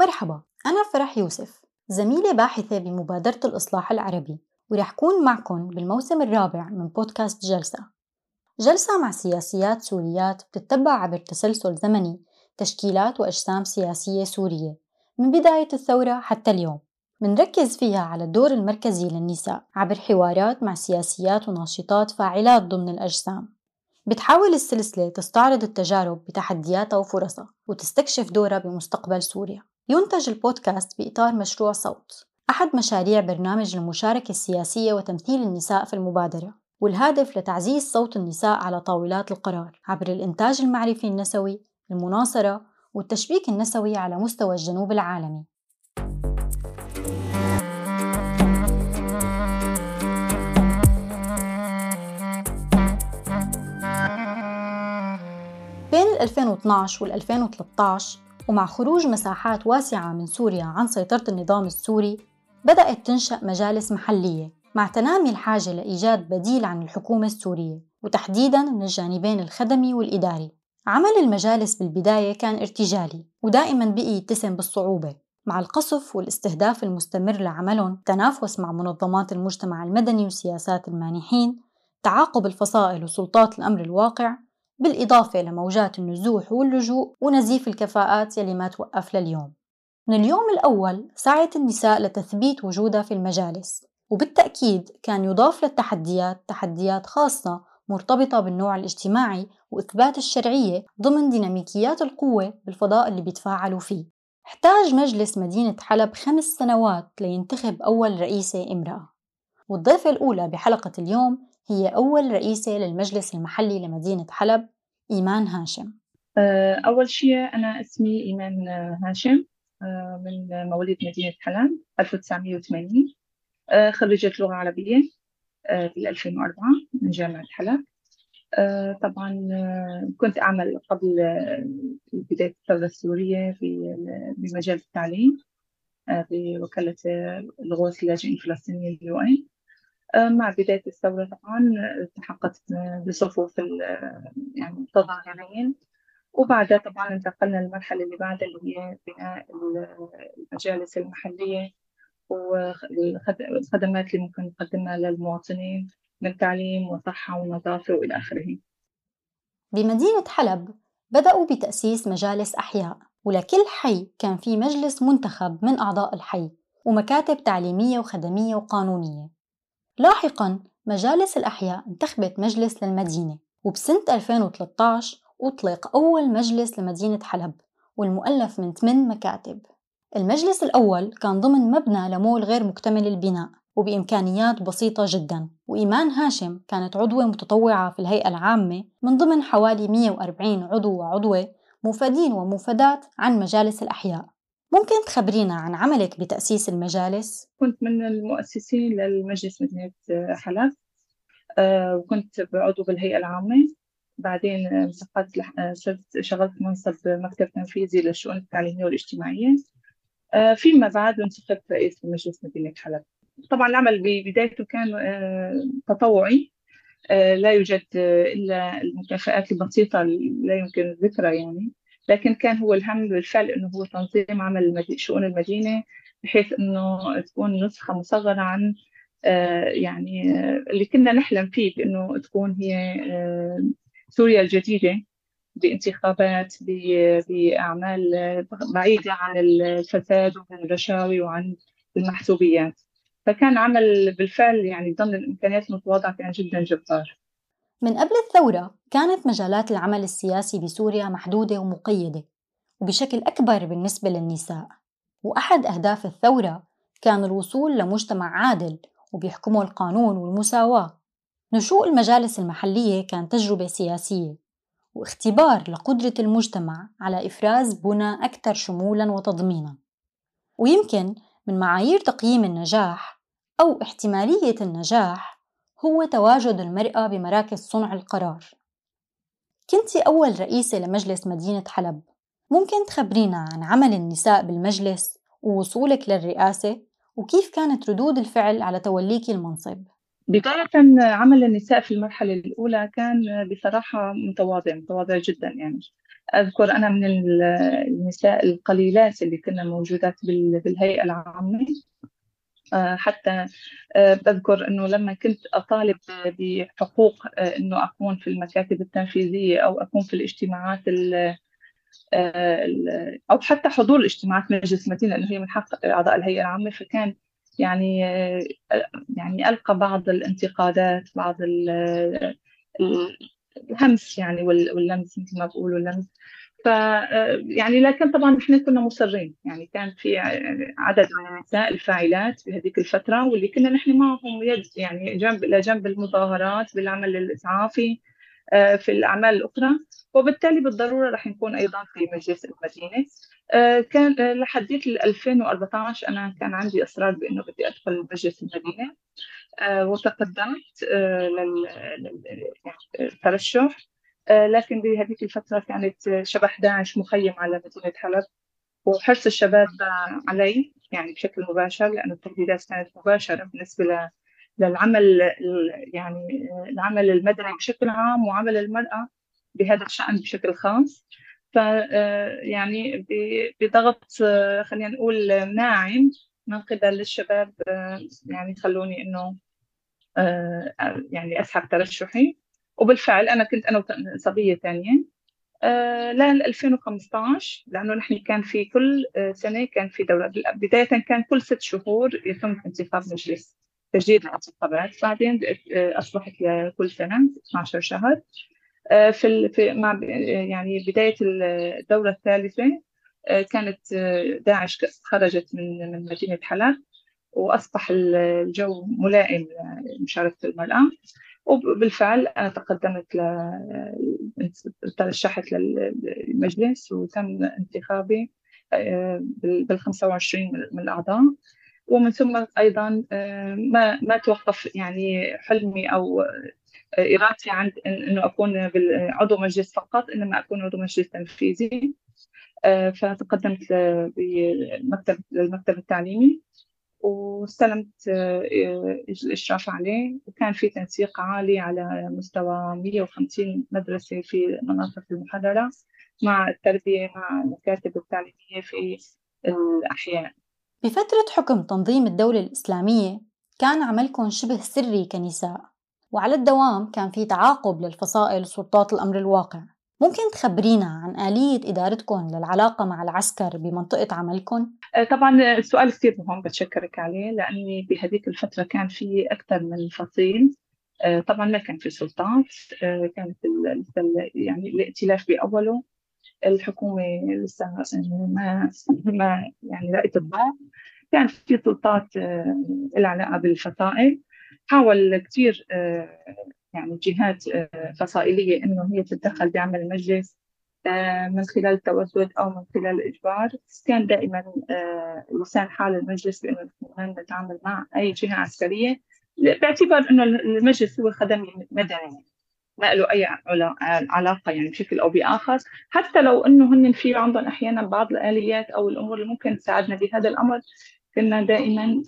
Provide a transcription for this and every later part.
مرحبا أنا فرح يوسف زميلة باحثة بمبادرة الإصلاح العربي ورح كون معكم بالموسم الرابع من بودكاست جلسة. جلسة مع سياسيات سوريات بتتبع عبر تسلسل زمني تشكيلات وأجسام سياسية سورية من بداية الثورة حتى اليوم. منركز فيها على الدور المركزي للنساء عبر حوارات مع سياسيات وناشطات فاعلات ضمن الأجسام. بتحاول السلسلة تستعرض التجارب بتحدياتها وفرصها وتستكشف دورها بمستقبل سوريا. ينتج البودكاست بإطار مشروع صوت. أحد مشاريع برنامج المشاركة السياسية وتمثيل النساء في المبادرة والهدف لتعزيز صوت النساء على طاولات القرار. عبر الإنتاج المعرفي النسوي المناصرة والتشبيك النسوي على مستوى الجنوب العالمي. بين 2012 وال 2013 ومع خروج مساحات واسعة من سوريا عن سيطرة النظام السوري بدأت تنشأ مجالس محلية مع تنامي الحاجة لإيجاد بديل عن الحكومة السورية وتحديداً من الجانبين الخدمي والإداري. عمل المجالس بالبداية كان ارتجالي ودائما بقي يتسم بالصعوبة. مع القصف والاستهداف المستمر لعملهم تنافس مع منظمات المجتمع المدني وسياسات المانحين تعاقب الفصائل وسلطات الأمر الواقع بالإضافة لموجات النزوح واللجوء ونزيف الكفاءات يلي ما توقف لليوم. من اليوم الأول سعت النساء لتثبيت وجودها في المجالس وبالتأكيد كان يضاف للتحديات تحديات خاصة مرتبطة بالنوع الاجتماعي وإثبات الشرعية ضمن ديناميكيات القوة بالفضاء اللي بيتفاعلوا فيه. احتاج مجلس مدينة حلب خمس سنوات لينتخب أول رئيسة امرأة. والضيفة الأولى بحلقة اليوم هي أول رئيسة للمجلس المحلي لمدينة حلب إيمان هاشم. آه، أول شيء أنا اسمي إيمان هاشم آه، من مواليد مدينة حلب 1980 آه، خريجة لغة عربية بال 2004 من جامعة حلب. طبعا كنت أعمل قبل بداية الثورة السورية في بمجال التعليم بوكالة الغوث اللاجئين الفلسطينيين اليو مع بداية الثورة طبعا التحقت بصفوف يعني المتظاهرين وبعدها طبعا انتقلنا للمرحلة اللي بعدها اللي هي بناء المجالس المحلية والخدمات اللي ممكن نقدمها للمواطنين من تعليم وصحة ونظافة وإلى آخره. بمدينة حلب بدأوا بتأسيس مجالس أحياء ولكل حي كان في مجلس منتخب من أعضاء الحي ومكاتب تعليمية وخدمية وقانونية. لاحقا مجالس الأحياء انتخبت مجلس للمدينة وبسنة 2013 أطلق أول مجلس لمدينة حلب والمؤلف من 8 مكاتب. المجلس الأول كان ضمن مبنى لمول غير مكتمل البناء وبإمكانيات بسيطة جدا وإيمان هاشم كانت عضوة متطوعة في الهيئة العامة من ضمن حوالي 140 عضو وعضوة مفادين ومفادات عن مجالس الأحياء. ممكن تخبرينا عن عملك بتأسيس المجالس؟ كنت من المؤسسين للمجلس مدينة حلب. آه، وكنت عضو بالهيئة العامة. بعدين انتقلت صرت شغلت منصب مكتب تنفيذي للشؤون التعليمية والاجتماعية. آه، فيما بعد انتخبت رئيس مجلس مدينة حلب. طبعا العمل ببدايته كان آه، تطوعي. لا يوجد إلا المكافآت البسيطة لا يمكن ذكرها يعني. لكن كان هو الهم بالفعل إنه هو تنظيم عمل شؤون المدينة بحيث إنه تكون نسخة مصغرة عن آه، يعني آه، اللي كنا نحلم فيه بإنه تكون هي آه، سوريا الجديدة بانتخابات بأعمال بعيدة عن الفساد وعن الرشاوي وعن المحسوبيات. فكان عمل بالفعل يعني ضمن الإمكانيات المتواضعة كان جدا جبار. من قبل الثورة كانت مجالات العمل السياسي بسوريا محدودة ومقيدة وبشكل أكبر بالنسبة للنساء. وأحد أهداف الثورة كان الوصول لمجتمع عادل وبيحكمه القانون والمساواة. نشوء المجالس المحلية كان تجربة سياسية واختبار لقدرة المجتمع على إفراز بنى أكثر شمولا وتضمينا. ويمكن من معايير تقييم النجاح أو احتمالية النجاح هو تواجد المرأة بمراكز صنع القرار. كنت أول رئيسة لمجلس مدينة حلب. ممكن تخبرينا عن عمل النساء بالمجلس ووصولك للرئاسة؟ وكيف كانت ردود الفعل على توليك المنصب؟ بداية عمل النساء في المرحلة الأولى كان بصراحة متواضع متواضع جدا يعني. أذكر أنا من النساء القليلات اللي كنا موجودات بالهيئة العامة. حتى آه، بذكر إنه لما كنت أطالب بحقوق آه، إنه أكون في المكاتب التنفيذية أو أكون في الاجتماعات أو حتى حضور الاجتماعات مجلس المدينة لأنه هي من حق أعضاء الهيئة العامة فكان يعني يعني ألقى بعض الانتقادات بعض الهمس يعني واللمس مثل ما بقولوا اللمس. ف يعني لكن طبعا نحن كنا مصرين. يعني كان في عدد من النساء الفاعلات في هذيك الفترة واللي كنا نحن معهم يد يعني جنب إلى جنب المظاهرات بالعمل الإسعافي آه، في الأعمال الأخرى. وبالتالي بالضرورة رح نكون أيضا في مجلس المدينة. آه، كان آه، لحديت 2014 أنا كان عندي إصرار بأنه بدي أدخل مجلس المدينة. وتقدمت للترشح آه، لكن بهذيك الفترة كانت شبح داعش مخيم على مدينة حلب وحرص الشباب علي يعني بشكل مباشر لأن التهديدات كانت مباشرة بالنسبة للعمل يعني العمل المدني بشكل عام وعمل المرأة بهذا الشأن بشكل خاص. ف آه، يعني بضغط آه، خلينا نقول ناعم من قبل الشباب يعني خلوني إنه يعني أسحب ترشحي. وبالفعل أنا كنت أنا وصبيه ثانية. آه ل 2015 لأنه نحن كان في كل آه، سنة كان في دوره بداية كان كل ست شهور يتم انتخاب مجلس تجديد الانتخابات. بعدين آه، أصبحت كل سنة 12 شهر. في في مع يعني بداية الدوره الثالثة كانت داعش خرجت من من مدينة حلب وأصبح الجو ملائم لمشاركه المرأة. وبالفعل أنا تقدمت ل ترشحت للمجلس وتم انتخابي آه، بال 25 من الأعضاء. ومن ثم أيضا آه، ما ما توقف يعني حلمي أو إرادتي عند إنه أكون عضو مجلس فقط إنما أكون عضو مجلس تنفيذي. آه، فتقدمت للمكتب التعليمي. واستلمت آه، الإشراف عليه. وكان في تنسيق عالي على مستوى 150 مدرسة في المناطق المحررة مع التربية مع المكاتب التعليمية في الأحياء. بفترة حكم تنظيم الدولة الإسلامية كان عملكم شبه سري كنساء وعلى الدوام كان في تعاقب للفصائل وسلطات الأمر الواقع. ممكن تخبرينا عن آلية إدارتكم للعلاقة مع العسكر بمنطقة عملكم؟ آه، طبعا السؤال كثير مهم بتشكرك عليه لأني بهذيك الفترة كان في أكثر من فصيل. آه، طبعا ما كان في سلطات. آه، كانت يعني الائتلاف بأوله. الحكومة لسه ما ما يعني رأت الضوء كان في سلطات لها علاقة بالفصائل. حاول كثير يعني جهات آه، فصائلية إنه هي تتدخل بعمل المجلس آه، من خلال التوسد أو من خلال الإجبار. كان دائما آه، لسان حال المجلس بأنه نتعامل مع أي جهة عسكرية. باعتبار أنه المجلس هو خدمي مدني ما له أي علاقة يعني بشكل أو بآخر. حتى لو أنه هن في عندهم أحيانا بعض الآليات أو الأمور اللي ممكن تساعدنا بهذا الأمر كنا دائما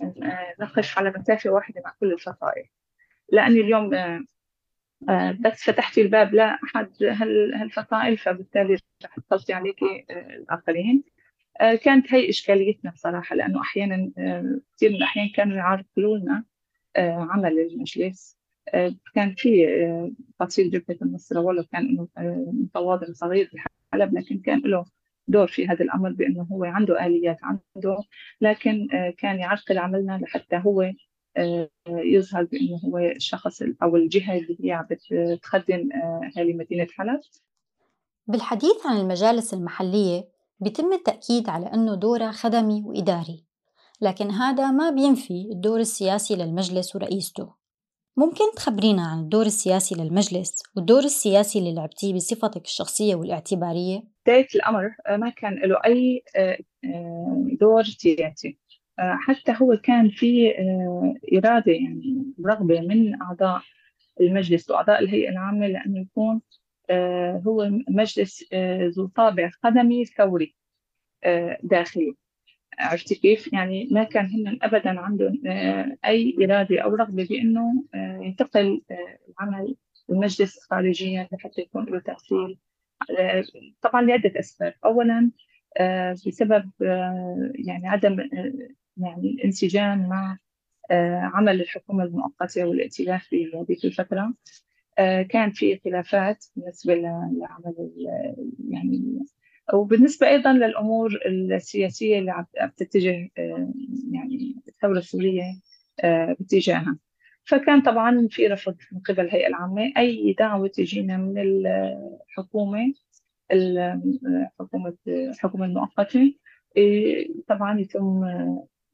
نقف على مسافة واحدة مع كل الفصائل. لأني اليوم بس فتحتي الباب لأحد هالفصائل فبالتالي رح تسلطي عليكي آه، الآخرين. آه، كانت هي إشكاليتنا بصراحة لأنه أحيانا كثير من الأحيان كانوا يعرقلوا لنا عمل المجلس. كان في فصيل جبهة النصرة ولو كان متواضع صغير في حلب لكن كان له دور في هذا الأمر بأنه هو عنده آليات عنده لكن كان يعرقل عملنا لحتى هو يظهر بأنه هو الشخص أو الجهة اللي هي بتخدم أهالي مدينة حلب. بالحديث عن المجالس المحلية بيتم التأكيد على أنه دورها خدمي وإداري لكن هذا ما بينفي الدور السياسي للمجلس ورئيسته. ممكن تخبرينا عن الدور السياسي للمجلس والدور السياسي اللي لعبتيه بصفتك الشخصية والاعتبارية؟ بداية الأمر ما كان له أي دور سياسي. آه، حتى هو كان في آه، إرادة يعني رغبة من أعضاء المجلس وأعضاء الهيئة العامة لأنه يكون آه، هو مجلس ذو طابع خدمي ثوري داخلي عرفتي كيف؟ يعني ما كان هن ابدا عندهم أي إرادة أو رغبة بأنه ينتقل العمل المجلس خارجيا لحتى يكون له تأثير طبعا لعدة أسباب أولا بسبب يعني عدم يعني الانسجام مع عمل الحكومة المؤقتة والائتلاف في الفترة. كان في خلافات بالنسبة لعمل يعني وبالنسبة أيضا للأمور السياسية اللي عم تتجه يعني الثورة السورية باتجاهها. فكان طبعا في رفض من قبل الهيئة العامة أي دعوة تجينا من الحكومة الحكومة الحكومة المؤقتة طبعا يتم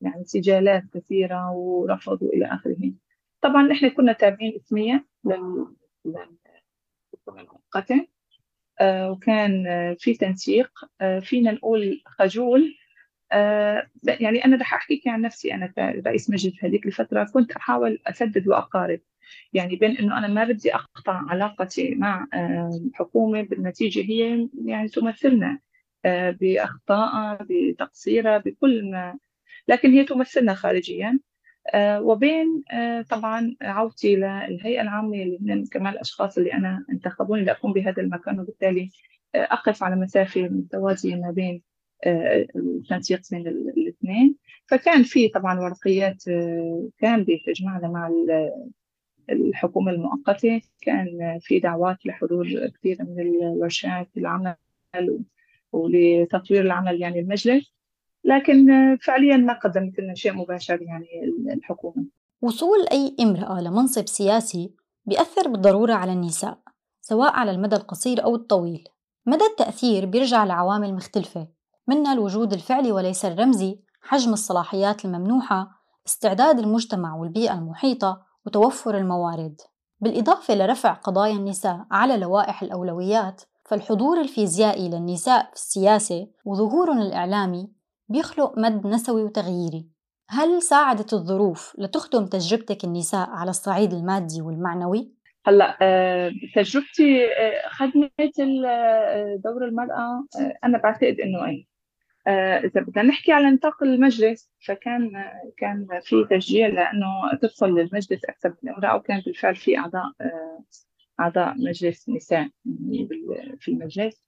يعني سجالات كثيرة ورفض وإلى آخره. طبعا إحنا كنا تابعين اسمية للحكومة المؤقتة آه، وكان في تنسيق. آه، فينا نقول خجول. آه، يعني أنا رح أحكيك عن نفسي. أنا كرئيس مجلس هذيك الفترة كنت أحاول أسدد وأقارب. يعني بين إنه أنا ما بدي أقطع علاقتي مع الحكومة بالنتيجة هي يعني تمثلنا بأخطائها بتقصيرها بكل ما لكن هي تمثلنا خارجيا. آه، وبين آه، طبعا عودتي للهيئة العامة اللي هن كمان الأشخاص اللي أنا انتخبوني لأكون بهذا المكان وبالتالي آه، أقف على مسافة متوازية ما بين التنسيق بين الاثنين. فكان في طبعا ورقيات كان بتجمعنا مع الحكومة المؤقتة. كان في دعوات لحضور كثير من الورشات العمل ولتطوير العمل يعني المجلس. لكن فعليا ما قدمت لنا شيء مباشر يعني الحكومة. وصول أي امرأة لمنصب سياسي بيأثر بالضرورة على النساء سواء على المدى القصير أو الطويل. مدى التأثير بيرجع لعوامل مختلفة منها الوجود الفعلي وليس الرمزي حجم الصلاحيات الممنوحة استعداد المجتمع والبيئة المحيطة وتوفر الموارد. بالإضافة لرفع قضايا النساء على لوائح الأولويات فالحضور الفيزيائي للنساء في السياسة وظهورهم الإعلامي بيخلق مد نسوي وتغييري. هل ساعدت الظروف لتخدم تجربتك النساء على الصعيد المادي والمعنوي؟ هلأ آه، تجربتي آه، خدمت آه، دور المرأة أنا بعتقد إنه إيه إذا بدنا نحكي على نطاق المجلس فكان كان في تشجيع لأنه تدخل للمجلس أكثر من أمرأة وكان بالفعل في أعضاء أعضاء مجلس نساء في المجلس.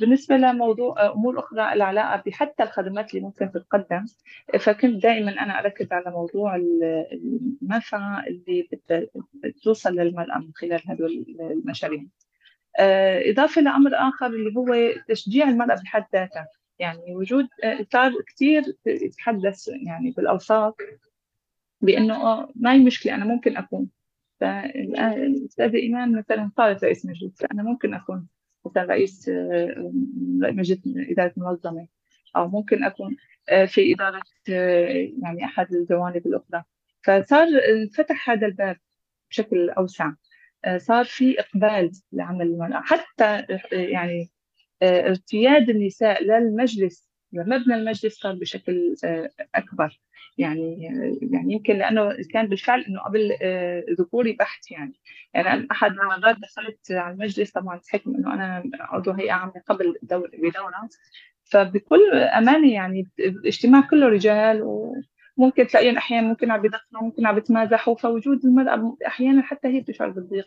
بالنسبة لموضوع آه، أمور أخرى العلاقة بحتى الخدمات اللي ممكن تتقدم فكنت دائما أنا أركز على موضوع المنفعة اللي بتوصل للمرأة من خلال هدول المشاريع. آه، إضافة لأمر آخر اللي هو تشجيع المرأة بحد ذاتها. يعني وجود صار كثير يتحدث يعني بالأوساط بأنه ما هي مشكلة أنا ممكن أكون. فالأستاذة إيمان مثلا صارت رئيس مجلس فأنا ممكن أكون. مثلا رئيس آه، مجلس إدارة منظمة أو ممكن أكون آه، في إدارة آه، يعني أحد الجوانب الأخرى. فصار انفتح هذا الباب بشكل أوسع. صار في إقبال لعمل المرأة. حتى يعني ارتياد النساء للمجلس لمبنى المجلس صار بشكل أكبر. يعني يعني يمكن لأنه كان بالفعل إنه قبل آه، ذكوري بحت يعني. يعني أحد المرات دخلت على المجلس طبعا بحكم إنه أنا عضو هيئة عامة قبل دور بدورة. فبكل أمانة يعني الاجتماع كله رجال وممكن تلاقيهم أحيانا ممكن عم بيدخنوا ممكن عم بيتمازحوا فوجود المرأة أحيانا حتى هي بتشعر بالضيق.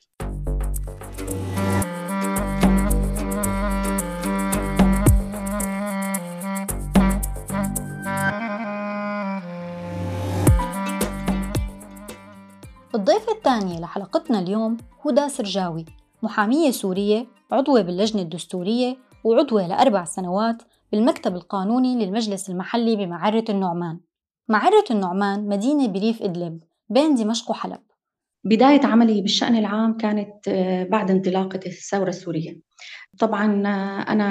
الضيفة الثانية لحلقتنا اليوم هدى سرجاوي محامية سورية عضوة باللجنة الدستورية وعضوة لأربع سنوات بالمكتب القانوني للمجلس المحلي بمعرة النعمان. معرة النعمان مدينة بريف إدلب بين دمشق وحلب. بداية عملي بالشأن العام كانت آه، بعد انطلاقة الثورة السورية. طبعا آه، أنا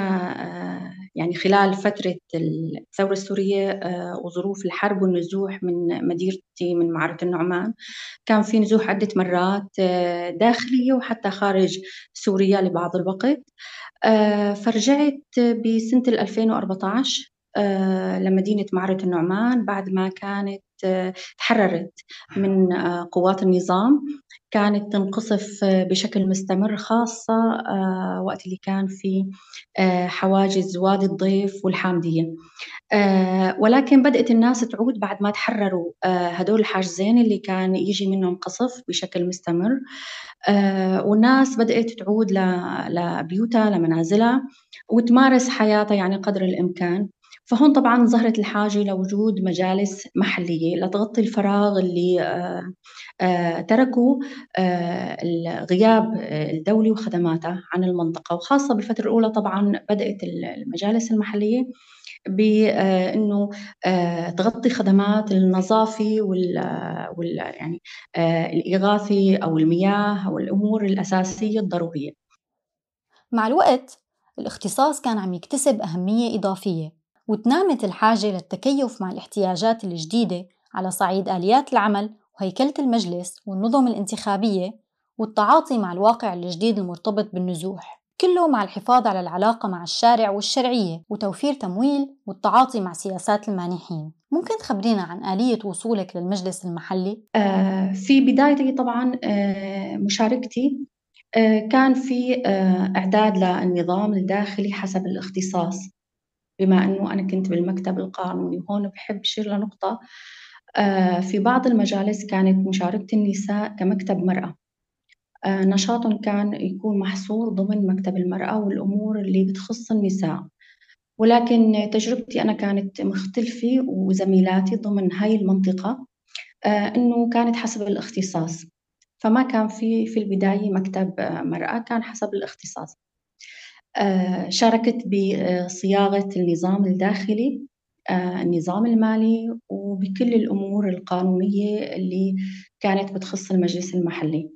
آه، يعني خلال فترة الثورة السورية وظروف الحرب والنزوح من مديرتي من معرة النعمان كان في نزوح عدة مرات داخلية وحتى خارج سوريا لبعض الوقت. فرجعت بسنة 2014 لمدينة معرة النعمان بعد ما كانت تحررت من قوات النظام كانت تنقصف بشكل مستمر خاصة وقت اللي كان في حواجز وادي الضيف والحامدية. ولكن بدأت الناس تعود بعد ما تحرروا هدول الحاجزين اللي كان يجي منهم قصف بشكل مستمر. والناس بدأت تعود لبيوتها لمنازلها وتمارس حياتها يعني قدر الإمكان. فهون طبعا ظهرت الحاجة لوجود مجالس محلية لتغطي الفراغ اللي آه، آه، تركوا آه، غياب الدولة وخدماتها عن المنطقة وخاصة بالفترة الأولى طبعا بدأت المجالس المحلية بانه تغطي خدمات النظافه وال, وال يعني الاغاثه أو المياه أو الأمور الأساسية الضرورية. مع الوقت الاختصاص كان عم يكتسب أهمية إضافية وتنامت الحاجة للتكيف مع الاحتياجات الجديدة على صعيد آليات العمل وهيكلة المجلس والنظم الانتخابية والتعاطي مع الواقع الجديد المرتبط بالنزوح كله مع الحفاظ على العلاقة مع الشارع والشرعية وتوفير تمويل والتعاطي مع سياسات المانحين ممكن تخبرينا عن آلية وصولك للمجلس المحلي؟ آه في بدايتي طبعا آه مشاركتي آه كان في آه إعداد للنظام الداخلي حسب الاختصاص بما أنه أنا كنت بالمكتب القانوني وهون بحب أشير لنقطة آه، في بعض المجالس كانت مشاركة النساء كمكتب مرأة. آه، نشاطهم كان يكون محصور ضمن مكتب المرأة والأمور اللي بتخص النساء. ولكن تجربتي أنا كانت مختلفة وزميلاتي ضمن هاي المنطقة آه، أنه كانت حسب الاختصاص. فما كان في في البداية مكتب مرأة كان حسب الاختصاص. شاركت بصياغة النظام الداخلي آه، النظام المالي وبكل الأمور القانونية اللي كانت بتخص المجلس المحلي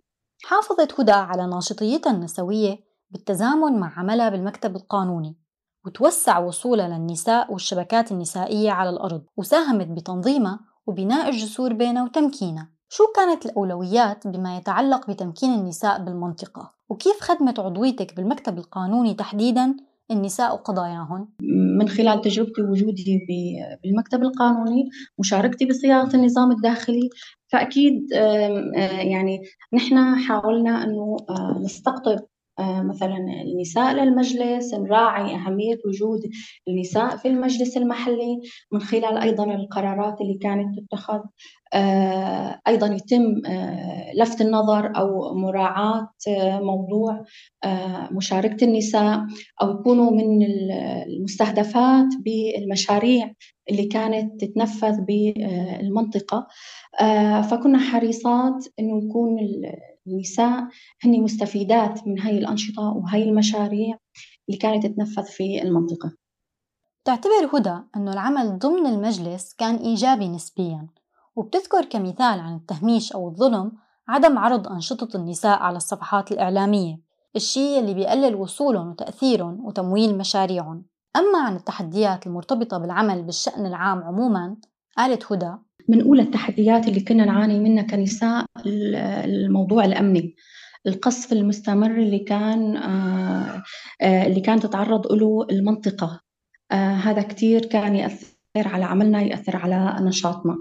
حافظت هدى على ناشطيتها النسوية بالتزامن مع عملها بالمكتب القانوني وتوسع وصولها للنساء والشبكات النسائية على الأرض وساهمت بتنظيمها وبناء الجسور بينها وتمكينها شو كانت الأولويات بما يتعلق بتمكين النساء بالمنطقة؟ وكيف خدمت عضويتك بالمكتب القانوني تحديداً النساء وقضاياهن؟ من خلال تجربتي ووجودي بالمكتب القانوني مشاركتي بصياغة النظام الداخلي فأكيد يعني نحن حاولنا أنه نستقطب آه، مثلا النساء للمجلس نراعي أهمية وجود النساء في المجلس المحلي من خلال أيضا القرارات اللي كانت تتخذ آه، أيضا يتم آه، لفت النظر أو مراعاة موضوع مشاركة النساء أو يكونوا من المستهدفات بالمشاريع اللي كانت تتنفذ بالمنطقة. فكنا حريصات أنه يكون النساء هن مستفيدات من هاي الأنشطة وهاي المشاريع اللي كانت تتنفذ في المنطقة. تعتبر هدى أنه العمل ضمن المجلس كان إيجابي نسبياً. وبتذكر كمثال عن التهميش أو الظلم عدم عرض أنشطة النساء على الصفحات الإعلامية الشيء اللي بيقلل وصولهم وتأثيرهم وتمويل مشاريعهم. أما عن التحديات المرتبطة بالعمل بالشأن العام عموما قالت هدى. من أولى التحديات اللي كنا نعاني منها كنساء الموضوع الأمني. القصف المستمر اللي كان آه، آه، اللي كانت تتعرض له المنطقة. آه، هذا كتير كان يأثر على عملنا يأثر على نشاطنا.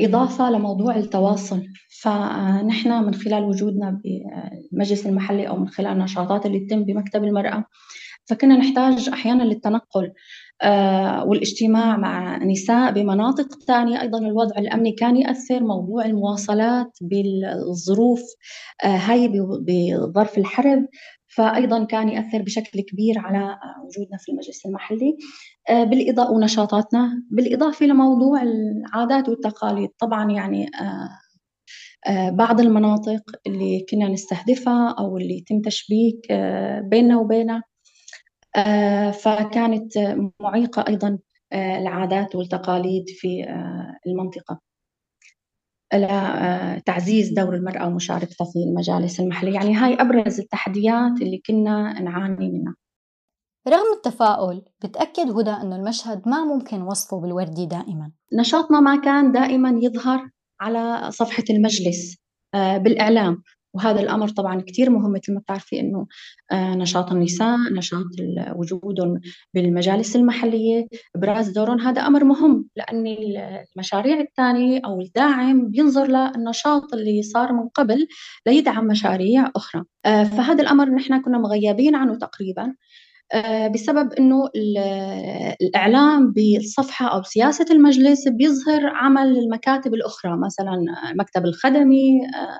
إضافة لموضوع التواصل. فنحن من خلال وجودنا بالمجلس المحلي أو من خلال النشاطات اللي تتم بمكتب المرأة فكنا نحتاج أحيانا للتنقل آه، والاجتماع مع نساء بمناطق ثانية أيضا الوضع الأمني كان يأثر موضوع المواصلات بالظروف آه، هاي بظرف الحرب. فأيضا كان يأثر بشكل كبير على وجودنا في المجلس المحلي. آه، بالإضافة ونشاطاتنا بالإضافة لموضوع العادات والتقاليد. طبعا يعني بعض المناطق اللي كنا نستهدفها أو اللي يتم تشبيك بيننا وبينها فكانت معيقة أيضا آه، العادات والتقاليد في آه، المنطقة. لتعزيز دور المرأة ومشاركتها في المجالس المحلية. يعني هاي أبرز التحديات اللي كنا نعاني منها. رغم التفاؤل بتأكد هدى أنه المشهد ما ممكن وصفه بالوردي دائما. نشاطنا ما كان دائما يظهر على صفحة المجلس بالإعلام. وهذا الأمر طبعا كثير مهم مثل ما بتعرفي إنه آه، نشاط النساء نشاط وجودهم بالمجالس المحلية إبراز دورهم هذا أمر مهم لأن المشاريع الثانية أو الداعم بينظر للنشاط اللي صار من قبل ليدعم مشاريع أخرى. آه، فهذا الأمر نحن كنا مغيبين عنه تقريبا. بسبب إنه الإعلام بالصفحة أو سياسة المجلس بيظهر عمل المكاتب الأخرى مثلا المكتب الخدمي آه،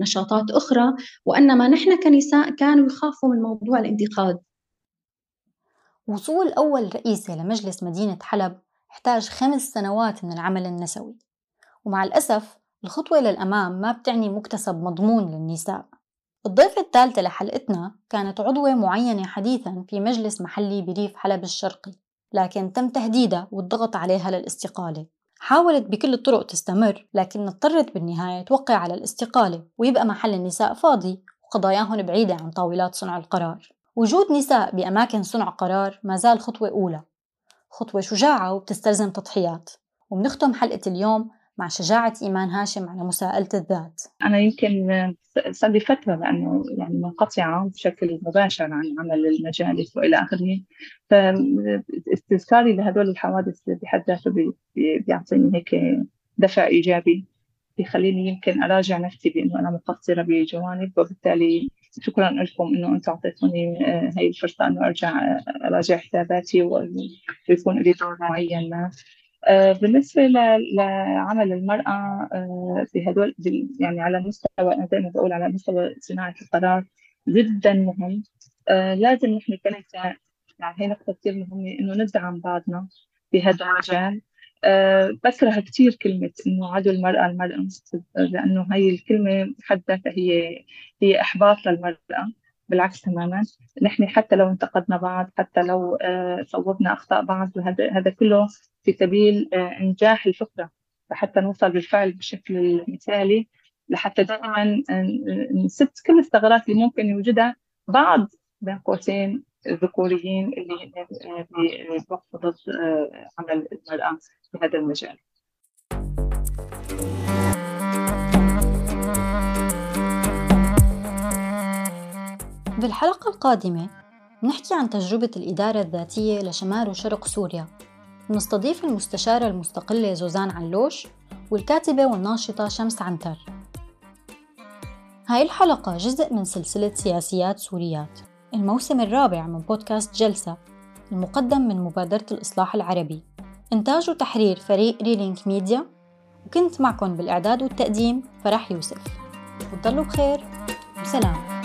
نشاطات أخرى وإنما نحن كنساء كانوا يخافوا من موضوع الانتقاد. وصول أول رئيسه لمجلس مدينة حلب احتاج خمس سنوات من العمل النسوي ومع الأسف الخطوة للامام ما بتعني مكتسب مضمون للنساء. الضيفة الثالثة لحلقتنا كانت عضوة معينة حديثا في مجلس محلي بريف حلب الشرقي لكن تم تهديدها والضغط عليها للاستقالة. حاولت بكل الطرق تستمر لكن اضطرت بالنهاية توقع على الاستقالة ويبقى محل النساء فاضي وقضاياهم بعيدة عن طاولات صنع القرار. وجود نساء بأماكن صنع قرار ما زال خطوة أولى. خطوة شجاعة وبتستلزم تضحيات. وبنختم حلقة اليوم مع شجاعة إيمان هاشم على مساءلة الذات. أنا يمكن صار لي فترة لأنه يعني منقطعة بشكل مباشر عن عمل المجالس وإلى آخره. فاستذكاري لهدول الحوادث بحد ذاته بيعطيني هيك دفع إيجابي بيخليني يمكن أراجع نفسي بأنه أنا مقصرة بجوانب وبالتالي شكرا لكم إنه أنتم أعطيتوني آه، هاي الفرصة إنه أرجع أراجع حساباتي ويكون لي دور معين ما. آه، بالنسبة لعمل المرأة آه، بهدول يعني على مستوى أنا دائما بقول على مستوى صناعة القرار جدا مهم. آه، لازم نحن كنساء يعني هي نقطة كثير مهمة إنه ندعم بعضنا بهذا المجال بكره كثير كلمة إنه عدو المرأة المرأة لأنه هي الكلمة بحد ذاتها هي هي إحباط للمرأة. بالعكس تماما نحن حتى لو انتقدنا بعض حتى لو صوبنا أخطاء بعض وهذا هذا كله في سبيل آه، إنجاح الفكرة لحتى نوصل بالفعل بالشكل المثالي لحتى دائما نسد كل الثغرات اللي ممكن يوجدها بعض بين قوسين الذكوريين اللي بيوقفوا ضد آه، عمل المرأة في هذا المجال. بالحلقة القادمة نحكي عن تجربة الإدارة الذاتية لشمال وشرق سوريا نستضيف المستشارة المستقلة زوزان علوش والكاتبة والناشطة شمس عنتر. هاي الحلقة جزء من سلسلة سياسيات سوريات الموسم الرابع من بودكاست جلسة المقدم من مبادرة الإصلاح العربي. إنتاج وتحرير فريق ريلينك ميديا وكنت معكم بالإعداد والتقديم فرح يوسف. وتضلوا بخير وسلام